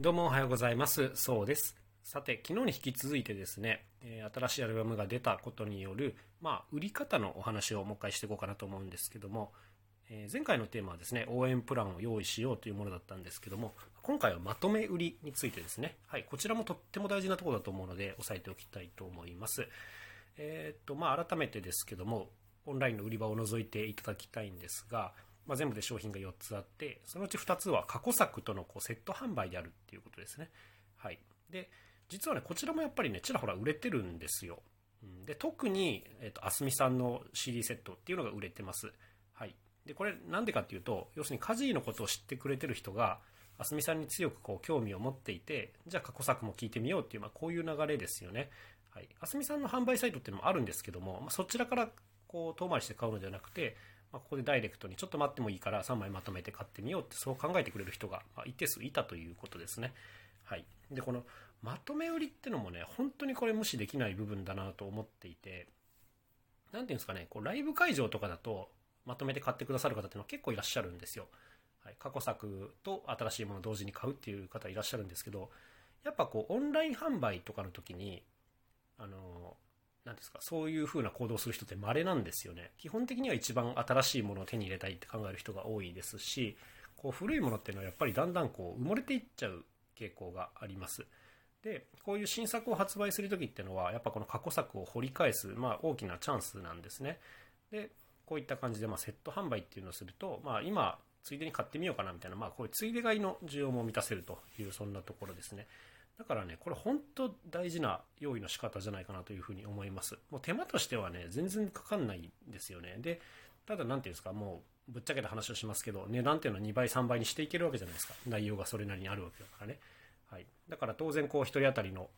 どうもおはようございます。そうです。さて、昨日に引き続いてですね、新しいアルバムが出たことによる、まあ、売り方のお話をもう一回していこうかなと思うんですけども、え前回のテーマはですね、応援プランを用意しようというものだったんですけども、今回はまとめ売りについてですね、はい、こちらもとっても大事なところだと思うので、押さえておきたいと思います。えーっと、まあ、改めてですけども、オンラインの売り場を除いていただきたいんですが、まあ、全部で商品が4つあって、そのうち2つは過去作とのこうセット販売であるっていうことですね。はい。で、実はね、こちらもやっぱりね、ちらほら売れてるんですよ。で、特に、えっ、と、あすみさんの CD セットっていうのが売れてます。はい。で、これなんでかっていうと、要するにカジーのことを知ってくれてる人が、あすみさんに強くこう興味を持っていて、じゃあ過去作も聞いてみようっていう、まあ、こういう流れですよね。はい。あすみさんの販売サイトっていうのもあるんですけども、まあ、そちらからこう遠回りして買うのではなくて、まあ、ここでダイレクトにちょっと待ってもいいから3枚まとめて買ってみようってそう考えてくれる人が一定数いたということですね。はい。で、このまとめ売りってのもね、本当にこれ無視できない部分だなと思っていて、なんていうんですかね、こうライブ会場とかだとまとめて買ってくださる方っていうのは結構いらっしゃるんですよ。はい、過去作と新しいものを同時に買うっていう方いらっしゃるんですけど、やっぱこうオンライン販売とかの時に、あの、なんですか、そういう風な行動する人って稀なんですよね。基本的には一番新しいものを手に入れたいって考える人が多いですし、こう古いものっていうのはやっぱりだんだんこう埋もれていっちゃう傾向があります。で、こういう新作を発売する時っていうのは、やっぱこの過去作を掘り返す、まあ大きなチャンスなんですね。で、こういった感じで、まあ、セット販売っていうのをすると、まあ、今、ついでに買ってみようかなみたいな、まあ、こういうついで買いの需要も満たせるという、そんなところですね。だからね、これ本当大事な用意の仕方じゃないかなというふうに思います。もう手間としてはね、全然かかんないんですよね。で、ただなんていうんですか、もうぶっちゃけた話をしますけど、値段っていうのは2倍、3倍にしていけるわけじゃないですか。内容がそれなりにあるわけだからね。はい。だから当然こう1人当たりの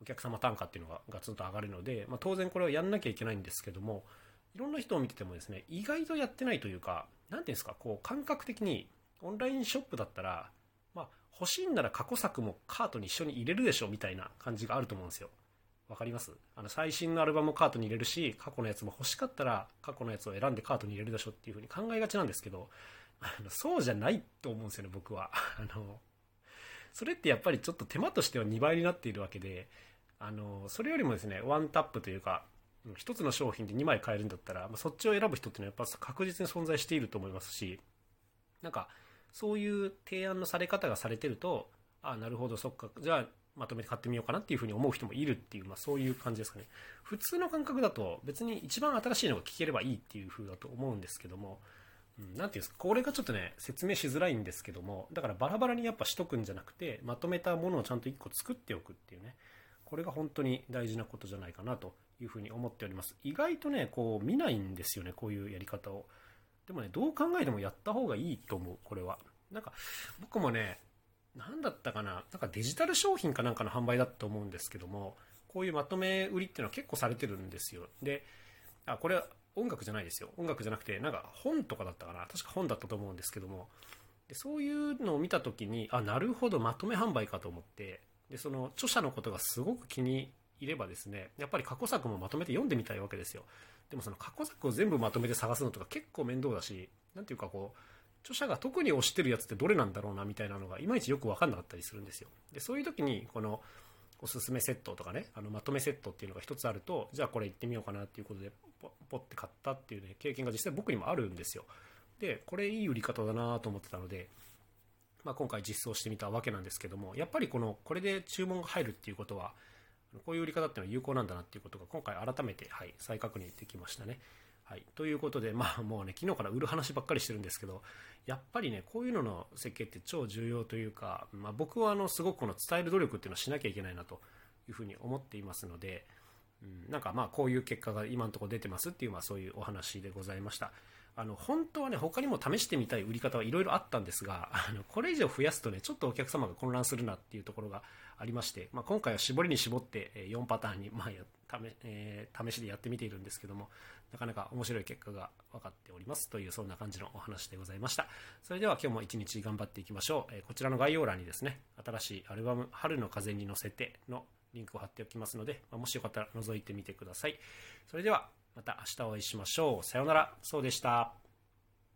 お客様単価っていうのがガツンと上がるので、まあ、当然これはやんなきゃいけないんですけども、いろんな人を見ててもですね、意外とやってないというか、なんていうんですか、こう感覚的にオンラインショップだったら、欲しいんなら過去作もカートに一緒に入れるでしょみたいな感じがあると思うんですよ。わかります？あの最新のアルバムをカートに入れるし、過去のやつも欲しかったら過去のやつを選んでカートに入れるでしょっていうふうに考えがちなんですけど、あのそうじゃないと思うんですよね、僕は。あの、それってやっぱりちょっと手間としては2倍になっているわけで、あの、それよりもですね、ワンタップというか、一つの商品で2枚買えるんだったら、まあ、そっちを選ぶ人っていうのはやっぱ確実に存在していると思いますし、なんか、そういう提案のされ方がされてると、あなるほど、そっか、じゃあ、まとめて買ってみようかなっていうふうに思う人もいるっていう、まあそういう感じですかね。普通の感覚だと別に一番新しいのが聞ければいいっていう風だと思うんですけども、うん、なんていうんですか、これがちょっとね、説明しづらいんですけども、だからバラバラにやっぱしとくんじゃなくて、まとめたものをちゃんと1個作っておくっていうね、これが本当に大事なことじゃないかなというふうに思っております。意外とね、こう見ないんですよね、こういうやり方を。でもね、どう考えてもやった方がいいと思う、これは。なんか、僕もね、なんだったかな、なんかデジタル商品かなんかの販売だと思うんですけども、こういうまとめ売りっていうのは結構されてるんですよ。で、あ、これは音楽じゃないですよ。音楽じゃなくて、なんか本とかだったかな。確か本だったと思うんですけども、でそういうのを見たときに、あ、なるほど、まとめ販売かと思って、で、その著者のことがすごく気に入ればですね、やっぱり過去作もまとめて読んでみたいわけですよ。でもその過去作を全部まとめて探すのとか結構面倒だし、なんていうかこう、著者が特に推してるやつってどれなんだろうなみたいなのがいまいちよく分かんなかったりするんですよ。で、そういう時にこのおすすめセットとかね、あのまとめセットっていうのが一つあると、じゃあこれ行ってみようかなっていうことでポポって買ったっていうね、経験が実際僕にもあるんですよ。で、これいい売り方だなと思ってたので、まあ、今回実装してみたわけなんですけども、やっぱりこの、これで注文が入るっていうことは、こういう売り方っていうのは有効なんだなっていうことが今回改めて、はい、再確認できましたね。はい。ということで、まあもうね、昨日から売る話ばっかりしてるんですけど、やっぱりね、こういうのの設計って超重要というか、まあ僕はあの、すごくこの伝える努力っていうのをしなきゃいけないなというふうに思っていますので、うん、なんかまあこういう結果が今のところ出てますっていう、まあそういうお話でございました。あの、本当はね、他にも試してみたい売り方はいろいろあったんですが、あの、これ以上増やすとね、ちょっとお客様が混乱するなっていうところがありまして、まあ今回は絞りに絞って4パターンに、まあや、試、えー試しでやってみているんですけども、なかなか面白い結果が分かっておりますという、そんな感じのお話でございました。それでは今日も一日頑張っていきましょう。えーこちらの概要欄にですね、新しいアルバム、春の風に乗せてのリンクを貼っておきますので、まあもしよかったら覗いてみてください。それでは、また明日お会いしましょう。さようなら。そうでした。